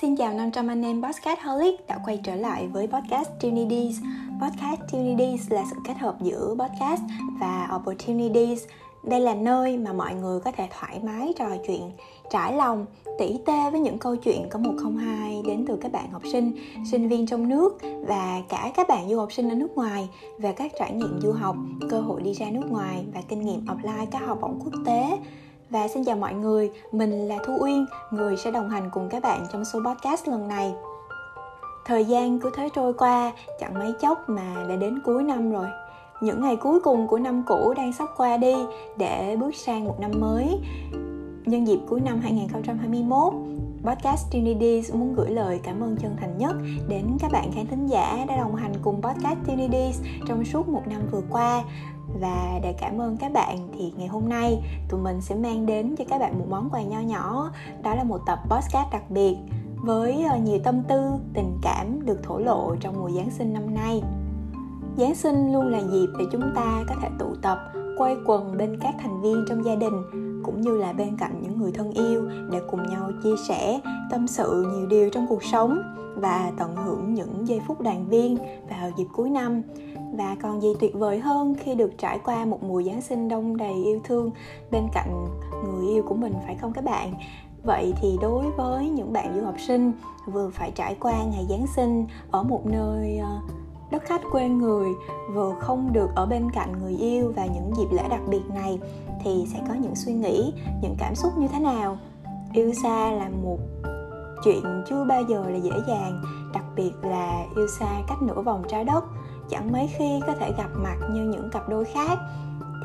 Xin chào 500 anh em podcast holic đã quay trở lại với podcast Opportunities. Podcast Opportunities là sự kết hợp giữa podcast và Opportunities. Đây là nơi mà mọi người có thể thoải mái trò chuyện, trải lòng, tỉ tê với những câu chuyện có một không hai đến từ các bạn học sinh, sinh viên trong nước và cả các bạn du học sinh ở nước ngoài về các trải nghiệm du học, cơ hội đi ra nước ngoài và kinh nghiệm apply các học bổng quốc tế và xin chào mọi người, mình là Thu Uyên, người sẽ đồng hành cùng các bạn trong số podcast lần này. Thời gian cứ thế trôi qua, chẳng mấy chốc mà đã đến cuối năm rồi. Những ngày cuối cùng của năm cũ đang sắp qua đi để bước sang một năm mới. Nhân dịp cuối năm 2021, Podcast Trinities muốn gửi lời cảm ơn chân thành nhất đến các bạn khán thính giả đã đồng hành cùng Podcast Trinities trong suốt một năm vừa qua và để cảm ơn các bạn thì ngày hôm nay tụi mình sẽ mang đến cho các bạn một món quà nho nhỏ. Đó là một tập podcast đặc biệt với ờ, nhiều tâm tư, tình cảm được thổ lộ trong mùa giáng sinh năm nay. Giáng sinh luôn là dịp để chúng ta có thể tụ tập quay quần bên các thành viên trong gia đình, cũng như là bên cạnh những người thân yêu để cùng nhau chia sẻ tâm sự nhiều điều trong cuộc sống và tận hưởng những giây phút đoàn viên vào dịp cuối năm và còn gì tuyệt vời hơn khi được trải qua một mùa giáng sinh đông đầy yêu thương bên cạnh người yêu của mình, phải không các bạn? Vậy thì đối với những bạn du học sinh vừa phải trải qua ngày giáng sinh ở một nơi ờ, đất khách quê người, vừa không được ở bên cạnh người yêu và những dịp lễ đặc biệt này, thì sẽ có những suy nghĩ, những cảm xúc như thế nào? Yêu xa là một chuyện chưa bao giờ là dễ dàng, đặc biệt là yêu xa cách nửa vòng trái đất chẳng mấy khi có thể gặp mặt như những cặp đôi khác.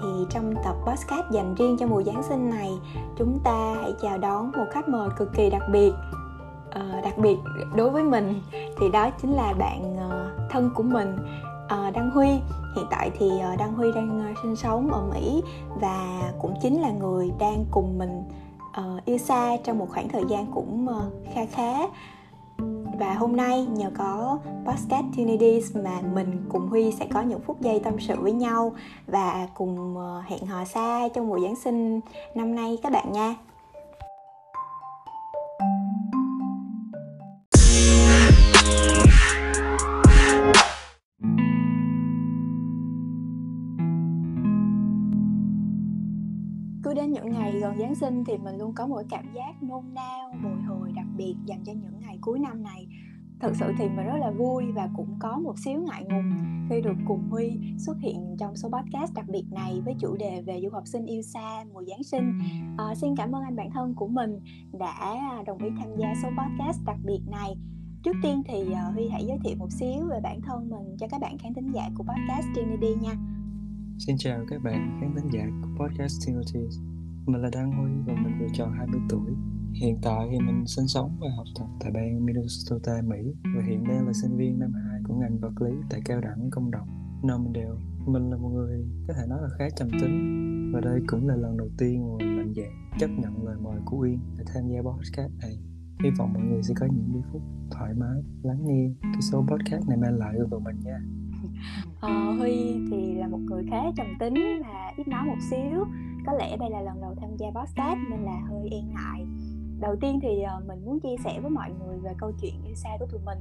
Thì trong tập podcast dành riêng cho mùa Giáng sinh này chúng ta hãy chào đón một khách mời cực kỳ đặc biệt. Uh, đặc biệt đối với mình thì đó chính là bạn ờ, thân của mình ờ, Đăng Huy. Hiện tại thì Đăng Huy đang sinh sống ở Mỹ và cũng chính là người đang cùng mình yêu xa trong một khoảng thời gian cũng khá khá và hôm nay nhờ có podcast Tunities mà mình cùng Huy sẽ có những phút giây tâm sự với nhau và cùng ờ, hẹn hò xa trong mùa Giáng sinh năm nay các bạn nha. Giáng sinh thì mình luôn có một cảm giác nôn nao, bồi hồi đặc biệt dành cho những ngày cuối năm này thật sự thì mình rất là vui và cũng có một xíu ngại ngùng khi được cùng Huy xuất hiện trong số podcast đặc biệt này với chủ đề về du học sinh yêu xa mùa Giáng sinh. À, xin cảm ơn anh bạn thân của mình đã đồng ý tham gia số podcast đặc biệt này. Trước tiên thì uh, Huy hãy giới thiệu một xíu về bản thân mình cho các bạn khán thính giả của podcast Trinity nha. Xin chào các bạn khán thính giả của podcast Trinity. Mình là Đăng Huy và mình vừa tròn 20 tuổi Hiện tại thì mình sinh sống và học tập tại bang Minnesota, Mỹ và hiện đang là sinh viên năm 2 của ngành vật lý tại cao đẳng công đồng Normandale. Mình là một người có thể nói là khá trầm tính và đây cũng là lần đầu tiên mà mình mạnh dạn chấp nhận lời mời của Uyên để tham gia podcast này. Hy vọng mọi người sẽ có những giây phút thoải mái lắng nghe cái số podcast này mang lại của mình nha. Ờ, Huy thì là một người khá trầm tính và ít nói một xíu có lẽ đây là lần đầu tham gia podcast nên là hơi e ngại. Đầu tiên thì ờ, mình muốn chia sẻ với mọi người về câu chuyện yêu xa của tụi mình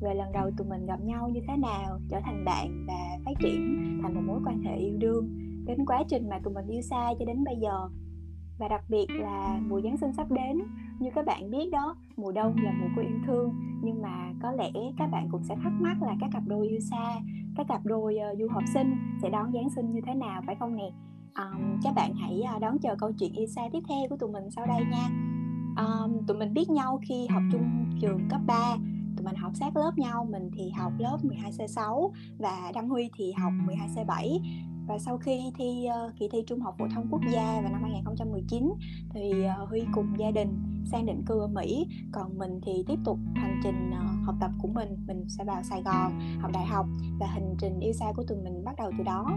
về lần đầu tụi mình gặp nhau như thế nào trở thành bạn và phát triển thành một mối quan hệ yêu đương đến quá trình mà tụi mình yêu xa cho đến bây giờ. Và đặc biệt là mùa Giáng sinh sắp đến như các bạn biết đó mùa đông là mùa của yêu thương nhưng mà có lẽ các bạn cũng sẽ thắc mắc là các cặp đôi yêu xa các cặp đôi uh, du học sinh sẽ đón Giáng sinh như thế nào phải không nè? Um, các bạn hãy à, đón chờ câu chuyện Isa tiếp theo của tụi mình sau đây nha. Um, tụi mình biết nhau khi học chung trường cấp 3 tụi mình học sát lớp nhau mình thì học lớp 12C6 và Đăng Huy thì học 12C7 và sau khi thi uh, kỳ thi trung học phổ thông quốc gia vào năm 2019 thì uh, Huy cùng gia đình sang định cư ở Mỹ. Còn mình thì tiếp tục hành trình uh, học tập của mình. Mình sẽ vào Sài Gòn học đại học và hành trình yêu xa của tụi mình bắt đầu từ đó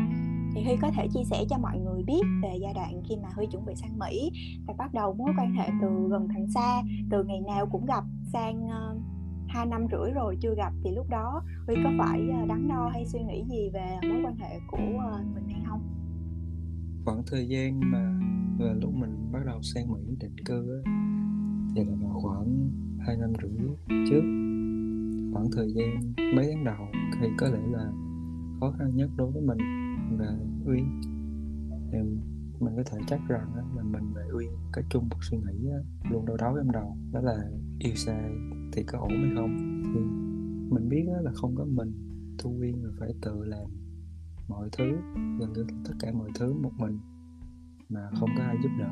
thì Huy có thể chia sẻ cho mọi người biết về giai đoạn khi mà Huy chuẩn bị sang Mỹ và bắt đầu mối quan hệ từ gần thành xa. Từ ngày nào cũng gặp sang uh, hai năm rưỡi rồi chưa gặp thì lúc đó huy có phải ờ, đắn đo hay suy nghĩ gì về mối quan hệ của ờ, mình hay không? Khoảng thời gian mà là lúc mình bắt đầu sang mỹ định cư á, thì là vào khoảng hai năm rưỡi trước. Khoảng thời gian mấy tháng đầu thì có lẽ là khó khăn nhất đối với mình và Uyên. Thì mình có thể chắc rằng là mình và Uyên có chung một suy nghĩ luôn đau đáu trong đầu, đó là yêu xa thì có ổn hay không. Thì mình biết là không có mình, Thu Uyên là phải tự làm mọi thứ, gần như tất cả mọi thứ một mình, mà không có ai giúp đỡ.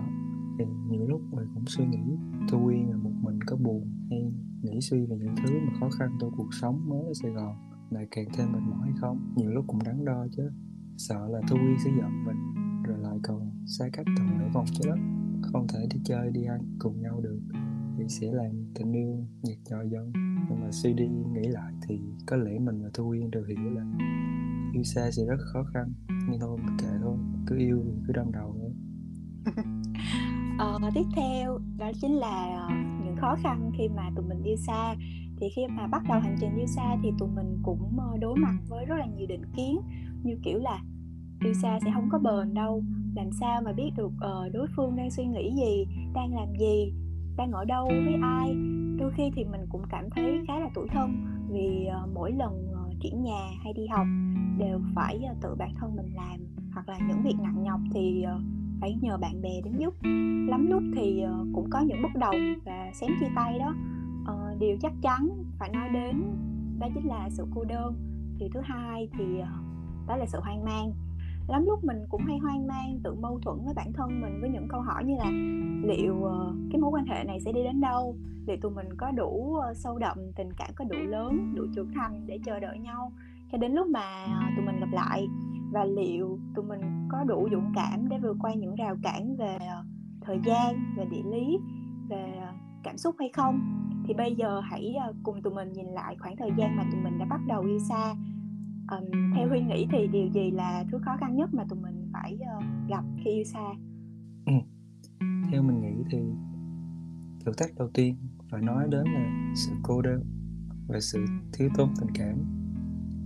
Thì nhiều lúc mình cũng suy nghĩ, Thu Uyên là một mình có buồn hay nghĩ suy về những thứ mà khó khăn trong cuộc sống mới ở Sài Gòn, lại càng thêm mệt mỏi hay không? Nhiều lúc cũng đắn đo chứ sợ là Thu y sẽ giận mình rồi lại còn xa cách tầm nửa vòng chứ đó không thể đi chơi đi ăn cùng nhau được thì sẽ làm tình yêu nhạt nhòa dần. Nhưng mà suy đi nghĩ lại thì có lẽ mình và Thu yên đều hiểu là yêu xa sẽ rất khó khăn. Nhưng thôi kệ thôi cứ yêu cứ đâm đầu thôi. Ờ, tiếp theo đó chính là ờ, những khó khăn khi mà tụi mình yêu xa. Thì khi mà bắt đầu hành trình yêu xa thì tụi mình cũng ờ, đối mặt với rất là nhiều định kiến như kiểu là yêu xa sẽ không có bền đâu. Làm sao mà biết được uh, đối phương đang suy nghĩ gì đang làm gì đang ở đâu với ai? Đôi khi thì mình cũng cảm thấy khá là tủi thân vì uh, mỗi lần uh, chuyển nhà hay đi học đều phải uh, tự bản thân mình làm hoặc là những việc nặng nhọc thì uh, phải nhờ bạn bè đến giúp. Lắm lúc thì uh, cũng có những bất đồng và xém chia tay đó. Uh, điều chắc chắn phải nói đến đó chính là sự cô đơn. Điều thứ hai thì uh, đó là sự hoang mang. Lắm lúc mình cũng hay hoang mang, tự mâu thuẫn với bản thân mình với những câu hỏi như là liệu ờ, cái mối quan hệ này sẽ đi đến đâu? Liệu tụi mình có đủ ờ, sâu đậm, tình cảm có đủ lớn, đủ trưởng thành để chờ đợi nhau? Cho đến lúc mà ờ, tụi mình gặp lại, và liệu tụi mình có đủ dũng cảm để vượt qua những rào cản về thời gian, về địa lý, về cảm xúc hay không? Thì bây giờ hãy cùng tụi mình nhìn lại khoảng thời gian mà tụi mình đã bắt đầu yêu xa um, theo huy nghĩ thì điều gì là thứ khó khăn nhất mà tụi mình phải uh, gặp khi yêu xa ừ. theo mình nghĩ thì thử thách đầu tiên phải nói đến là sự cô đơn và sự thiếu tốn tình cảm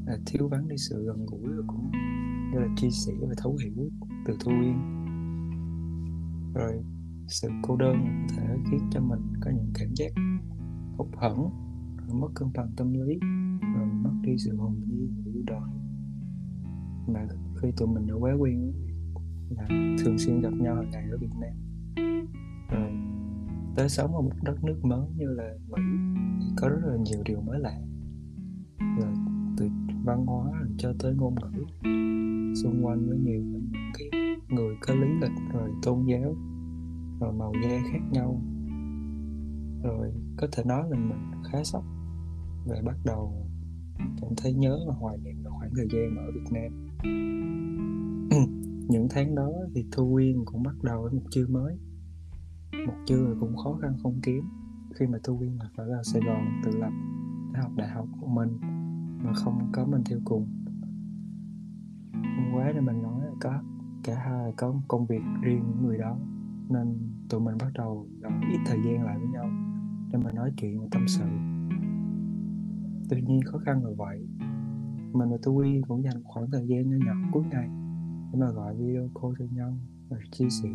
là thiếu vắng đi sự gần gũi và cũng như là chia sẻ và thấu hiểu từ thu yên. rồi sự cô đơn có thể khiến cho mình có những cảm giác hụt hẫng mất cân bằng tâm lý khi sự hồn nhiên và yêu đời mà khi tụi mình đã quá quen là thường xuyên gặp nhau hàng ngày ở Việt Nam. Rồi tới sống ở một đất nước mới như là Mỹ, có rất là nhiều điều mới lạ. Là từ văn hóa cho tới ngôn ngữ, xung quanh với nhiều những cái người có lý lịch, rồi tôn giáo, rồi màu da khác nhau. Rồi có thể nói là mình khá sốc. Và bắt đầu cảm thấy nhớ và hoài niệm về khoảng thời gian ở Việt Nam. Những tháng đó thì Thu Quyên cũng bắt đầu với một chương mới. Một chương cũng khó khăn không kiếm khi mà Thu Quyên là phải vào Sài Gòn tự lập để học đại học của mình mà không có mình theo cùng. Không quá nên mình nói là có, cả hai có một công việc riêng những người đó, nên tụi mình bắt đầu dành ít thời gian lại với nhau để mà nói chuyện và tâm sự tuy nhiên khó khăn là vậy mình và tu quy cũng dành khoảng thời gian nhỏ nhỏ cuối ngày để mà gọi video call cho nhau và chia sẻ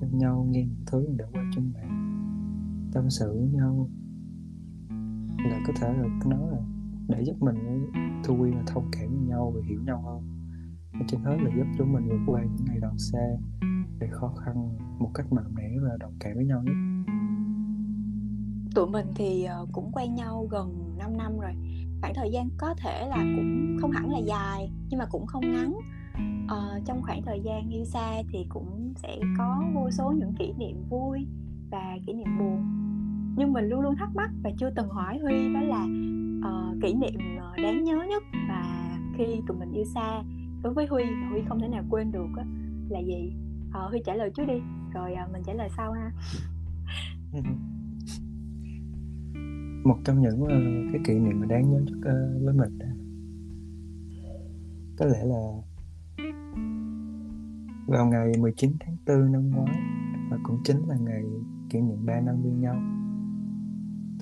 cho nhau nghe những thứ đã qua trên mạng. Tâm sự với nhau là có thể là nói là để giúp mình với thu quy là thông cảm với nhau và hiểu nhau hơn. Và trên hết là giúp chúng mình vượt qua những ngày đầu xa để khó khăn một cách mạnh mẽ và đồng cảm với nhau nhất tụi mình thì ờ, cũng quen nhau gần 5 năm rồi. Khoảng thời gian có thể là cũng không hẳn là dài nhưng mà cũng không ngắn. Uh, trong khoảng thời gian yêu xa thì cũng sẽ có vô số những kỷ niệm vui và kỷ niệm buồn. Nhưng mình luôn luôn thắc mắc và chưa từng hỏi huy đó là uh, kỷ niệm đáng nhớ nhất và khi tụi mình yêu xa đối với huy huy không thể nào quên được á, là gì? Uh, huy trả lời trước đi rồi uh, mình trả lời sau ha. một trong những uh, cái kỷ niệm mà đáng nhớ nhất uh, với mình có lẽ là vào ngày 19 tháng 4 năm ngoái và cũng chính là ngày kỷ niệm 3 năm bên nhau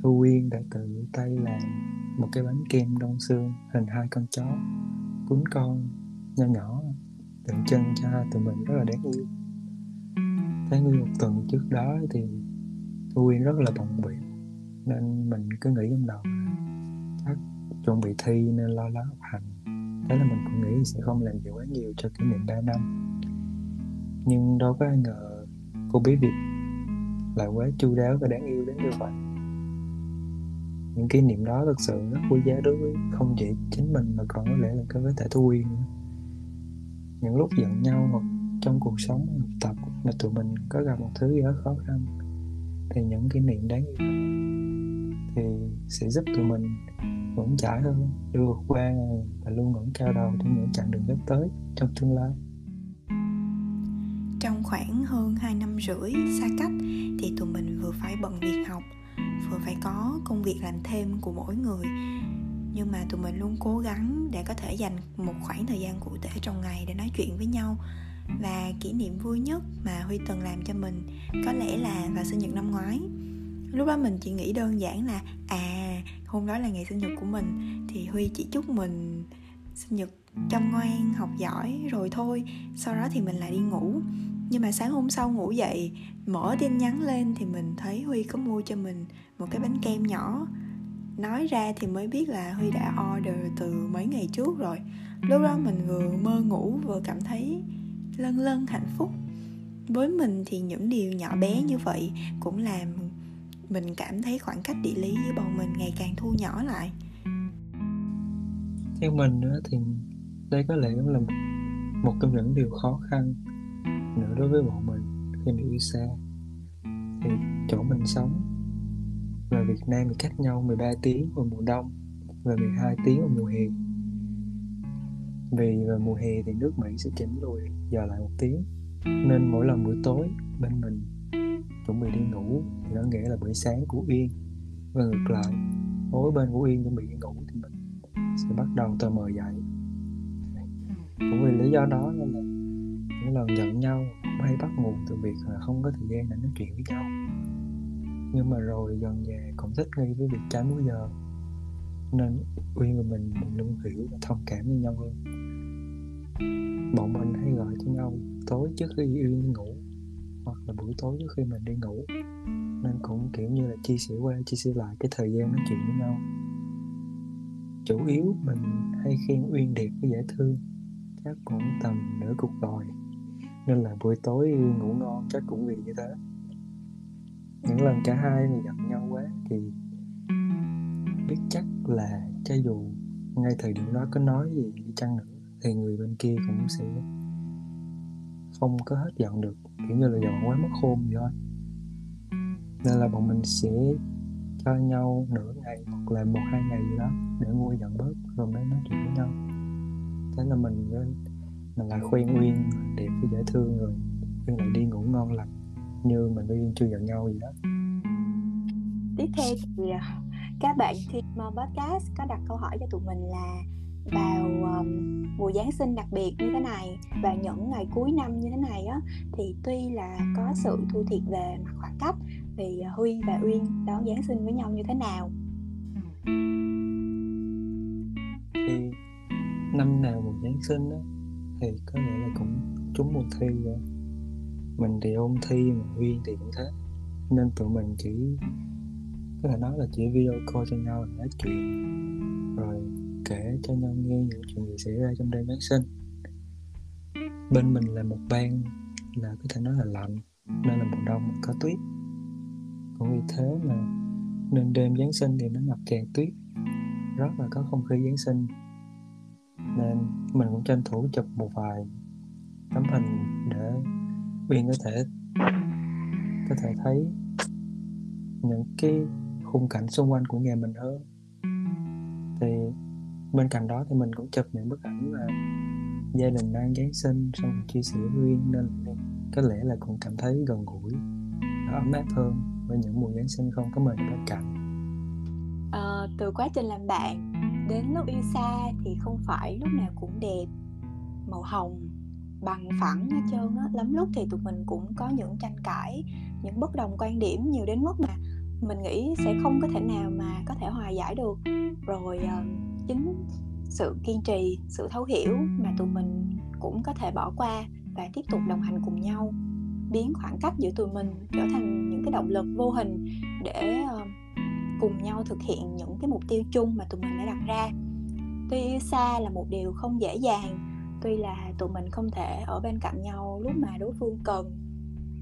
Thu Uyên đã tự tay làm một cái bánh kem đông xương hình hai con chó cuốn con nho nhỏ tượng chân cho tụi mình rất là đáng yêu. Thấy nguyên một tuần trước đó thì Thu Uyên rất là bận biệu nên mình cứ nghĩ trong đầu chắc chuẩn bị thi nên lo lắng học hành. Thế là mình cũng nghĩ sẽ không làm gì quá nhiều cho kỷ niệm 3 năm. Nhưng đâu có ai ngờ cô bí Việt lại quá chu đáo và đáng yêu đến như vậy. Những kỷ niệm đó thực sự rất quý giá đối với không chỉ chính mình mà còn có lẽ là cả với thể Thu Uyên nữa. Những lúc giận nhau hoặc trong cuộc sống học tập mà tụi mình có gặp một thứ gì đó khó khăn, thì những kỷ niệm đáng yêu thì sẽ giúp tụi mình vững chãi hơn, đưa vượt qua và luôn ngẩng cao đầu trong những chặng đường sắp tới trong tương lai. Trong khoảng hơn 2 năm rưỡi xa cách thì tụi mình vừa phải bận việc học, vừa phải có công việc làm thêm của mỗi người. Nhưng mà tụi mình luôn cố gắng để có thể dành một khoảng thời gian cụ thể trong ngày để nói chuyện với nhau. Và kỷ niệm vui nhất mà huy từng làm cho mình có lẽ là vào sinh nhật năm ngoái lúc đó mình chỉ nghĩ đơn giản là à hôm đó là ngày sinh nhật của mình, thì huy chỉ chúc mình sinh nhật chăm ngoan, học giỏi, rồi thôi. Sau đó thì mình lại đi ngủ. Nhưng mà sáng hôm sau ngủ dậy, mở tin nhắn lên thì mình thấy huy có mua cho mình một cái bánh kem nhỏ. Nói ra thì mới biết là huy đã order từ mấy ngày trước rồi. Lúc đó mình vừa mơ ngủ vừa cảm thấy lân lân hạnh phúc. Với mình thì những điều nhỏ bé như vậy cũng làm mình cảm thấy khoảng cách địa lý với bọn mình ngày càng thu nhỏ lại. Theo mình nữa thì đây có lẽ cũng là một trong những điều khó khăn nữa đối với bọn mình khi mà yêu xa. Thì chỗ mình sống và Việt Nam thì cách nhau 13 tiếng vào mùa đông và 12 tiếng vào mùa hè. Vì vào mùa hè thì nước Mỹ sẽ chỉnh lùi, giờ lại một tiếng, nên mỗi lần buổi tối bên mình chuẩn bị đi ngủ thì nó nghĩa là buổi sáng của Uyên và ngược lại mỗi bên của Uyên chuẩn bị đi ngủ thì mình sẽ bắt đầu tờ mờ dậy. Cũng vì lý do đó nên là những lần giận nhau hay bắt nguồn từ việc là không có thời gian để nói chuyện với nhau. Nhưng mà rồi dần dà cũng thích nghi với việc trái múi giờ nên uyên và mình luôn hiểu và thông cảm với nhau hơn. Bọn mình hay gọi cho nhau tối trước khi uyên đi ngủ hoặc là buổi tối trước khi mình đi ngủ. Nên cũng, kiểu như là, chia sẻ qua, chia sẻ lại cái thời gian nói chuyện với nhau. Chủ yếu mình hay khen uyên đẹp với dễ thương, chắc cũng tầm nửa cuộc đời. Nên là buổi tối ngủ ngon chắc cũng vì như thế. Những lần cả hai mà giận nhau quá thì biết chắc là cho dù ngay thời điểm đó có nói gì đi chăng nữa, thì người bên kia cũng sẽ không có hết giận được, kiểu như là giận quá mất khôn gì thôi. Nên là bọn mình sẽ cho nhau nửa ngày hoặc là một hai ngày gì đó để nguôi giận bớt, rồi mới nói chuyện với nhau. Thế là mình mình lại khuyên uyên đẹp với dễ thương rồi uyên lại đi ngủ ngon lành, như mình với Uyên chưa giận nhau gì đó. Tiếp theo thì à, các bạn khi mà podcast có đặt câu hỏi cho tụi mình là vào um, mùa Giáng sinh đặc biệt như thế này và những ngày cuối năm như thế này á thì tuy là có sự thu thiệt về mặt khoảng cách thì ờ, Huy và Uyên đón Giáng sinh với nhau như thế nào? Thì năm nào mùa Giáng sinh á thì có lẽ là cũng trúng mùa thi rồi. Mình thì ôn thi mà Uyên thì cũng thế. Nên tụi mình chỉ có thể nói là chỉ video call cho nhau để nói chuyện. Rồi kể cho nhau nghe những chuyện gì xảy ra trong đêm Giáng sinh. Bên mình là một bang là có thể nói là lạnh, nên là mùa đông có tuyết. Cũng vì thế mà nên đêm Giáng sinh thì nó ngập tràn tuyết, rất là có không khí Giáng sinh. Nên mình cũng tranh thủ chụp một vài tấm hình để biên có thể có thể thấy những cái khung cảnh xung quanh của nhà mình hơn. Thì bên cạnh đó thì mình cũng chụp những bức ảnh là gia đình đang Giáng sinh xong chia sẻ riêng nên có lẽ là cũng cảm thấy gần gũi nó ấm áp hơn với những mùa Giáng sinh không có mình bên cạnh. À, từ quá trình làm bạn đến lúc yêu xa thì không phải lúc nào cũng đẹp màu hồng bằng phẳng hết trơn á. Lắm lúc thì tụi mình cũng có những tranh cãi những bất đồng quan điểm nhiều đến mức mà mình nghĩ sẽ không có thể nào mà có thể hòa giải được. Rồi uh, chính sự kiên trì, sự thấu hiểu mà tụi mình cũng có thể bỏ qua và tiếp tục đồng hành cùng nhau, biến khoảng cách giữa tụi mình trở thành những cái động lực vô hình để ờ, cùng nhau thực hiện những cái mục tiêu chung mà tụi mình đã đặt ra. Tuy yêu xa là một điều không dễ dàng, tuy là tụi mình không thể ở bên cạnh nhau lúc mà đối phương cần,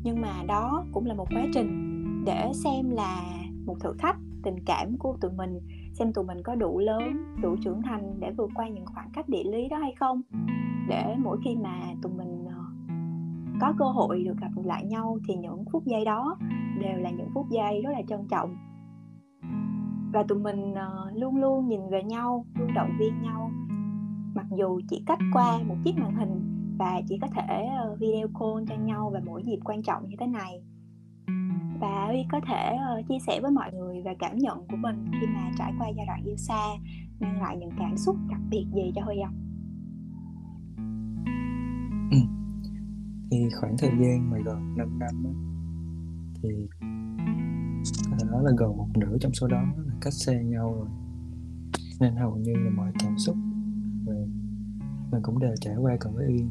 nhưng mà đó cũng là một quá trình để xem là một thử thách tình cảm của tụi mình xem tụi mình có đủ lớn, đủ trưởng thành để vượt qua những khoảng cách địa lý đó hay không. Để mỗi khi mà tụi mình ờ, có cơ hội được gặp lại nhau thì những phút giây đó đều là những phút giây rất là trân trọng. Và tụi mình ờ, luôn luôn nhìn về nhau, luôn động viên nhau. Mặc dù chỉ cách qua một chiếc màn hình và chỉ có thể ờ, video call cho nhau vào mỗi dịp quan trọng như thế này và Huy có thể uh, chia sẻ với mọi người về cảm nhận của mình khi mà trải qua giai đoạn yêu xa mang lại những cảm xúc đặc biệt gì cho Huy không? Ừ. Thì khoảng thời gian mà gần 5 năm á, thì ờ, có thể nói là gần một nửa trong số đó là cách xa nhau rồi nên hầu như là mọi cảm xúc về mình cũng đều trải qua cùng với Uyên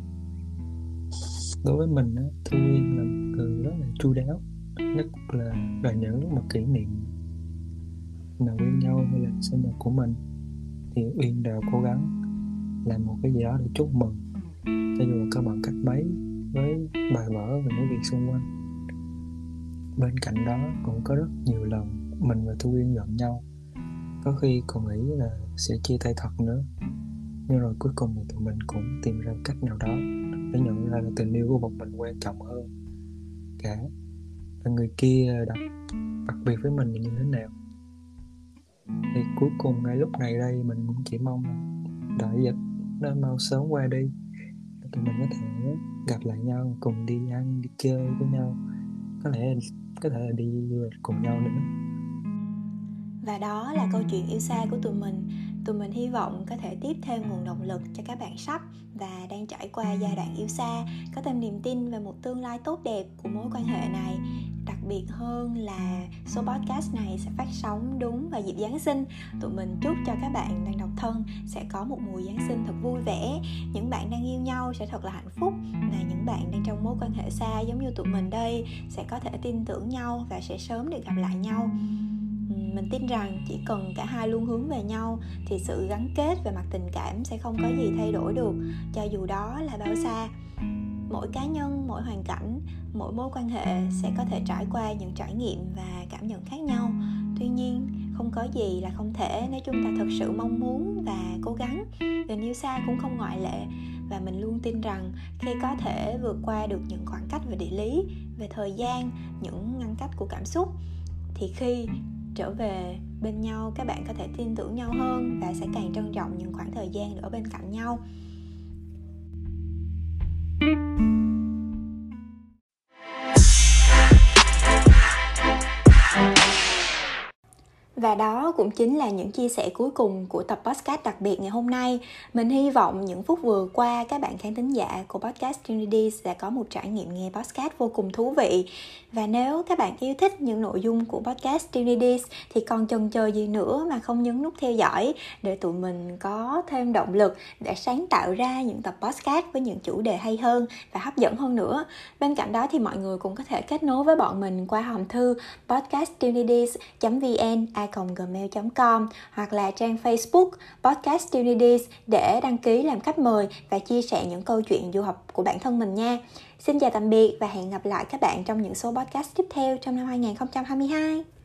đối với mình á, Thu Uyên là một người rất là chu đáo nhất là là những mà kỷ niệm nào quen nhau hay là sinh nhật của mình thì uyên đều cố gắng làm một cái gì đó để chúc mừng. Cho dù là có bằng cách mấy với bài vở và những việc xung quanh. Bên cạnh đó cũng có rất nhiều lần mình và thu uyên giận nhau. Có khi còn nghĩ là sẽ chia tay thật nữa. Nhưng rồi cuối cùng thì tụi mình cũng tìm ra cách nào đó để nhận ra là tình yêu của một mình quan trọng hơn cả và người kia đặc đặc biệt với mình là như thế nào? Thì cuối cùng ngay lúc này đây mình cũng chỉ mong đợi đại dịch nó mau sớm qua đi. Tụi mình có thể gặp lại nhau, cùng đi ăn, đi chơi với nhau. Có lẽ có thể là đi du lịch cùng nhau nữa. Và đó là câu chuyện yêu xa của tụi mình tụi mình hy vọng có thể tiếp thêm nguồn động lực cho các bạn sắp và đang trải qua giai đoạn yêu xa, có thêm niềm tin về một tương lai tốt đẹp của mối quan hệ này. Đặc biệt hơn là số podcast này sẽ phát sóng đúng vào dịp Giáng sinh. Tụi mình chúc cho các bạn đang độc thân sẽ có một mùa Giáng sinh thật vui vẻ. Những bạn đang yêu nhau sẽ thật là hạnh phúc và những bạn đang trong mối quan hệ xa giống như tụi mình đây sẽ có thể tin tưởng nhau và sẽ sớm được gặp lại nhau mình tin rằng chỉ cần cả hai luôn hướng về nhau thì sự gắn kết về mặt tình cảm sẽ không có gì thay đổi được. Cho dù đó là bao xa, mỗi cá nhân, mỗi hoàn cảnh, mỗi mối quan hệ sẽ có thể trải qua những trải nghiệm và cảm nhận khác nhau. Tuy nhiên, không có gì là không thể nếu chúng ta thực sự mong muốn và cố gắng. Tình yêu xa cũng không ngoại lệ và mình luôn tin rằng khi có thể vượt qua được những khoảng cách về địa lý, về thời gian, những ngăn cách của cảm xúc thì khi trở về bên nhau, các bạn có thể tin tưởng nhau hơn và sẽ càng trân trọng những khoảng thời gian ở bên cạnh nhau. Và đó cũng chính là những chia sẻ cuối cùng của tập podcast đặc biệt ngày hôm nay. Mình hy vọng những phút vừa qua, các bạn khán thính giả của podcast Trinity sẽ có một trải nghiệm nghe podcast vô cùng thú vị. Và nếu các bạn yêu thích những nội dung của podcast Trinity thì còn chần chờ gì nữa mà không nhấn nút theo dõi để tụi mình có thêm động lực để sáng tạo ra những tập podcast với những chủ đề hay hơn và hấp dẫn hơn nữa. Bên cạnh đó thì mọi người cũng có thể kết nối với bọn mình qua hòm thư podcasttrinities.vn gmail.com hoặc là trang Facebook Podcast Students để đăng ký làm khách mời và chia sẻ những câu chuyện du học của bản thân mình nha. Xin chào tạm biệt và hẹn gặp lại các bạn trong những số podcast tiếp theo trong năm 2022.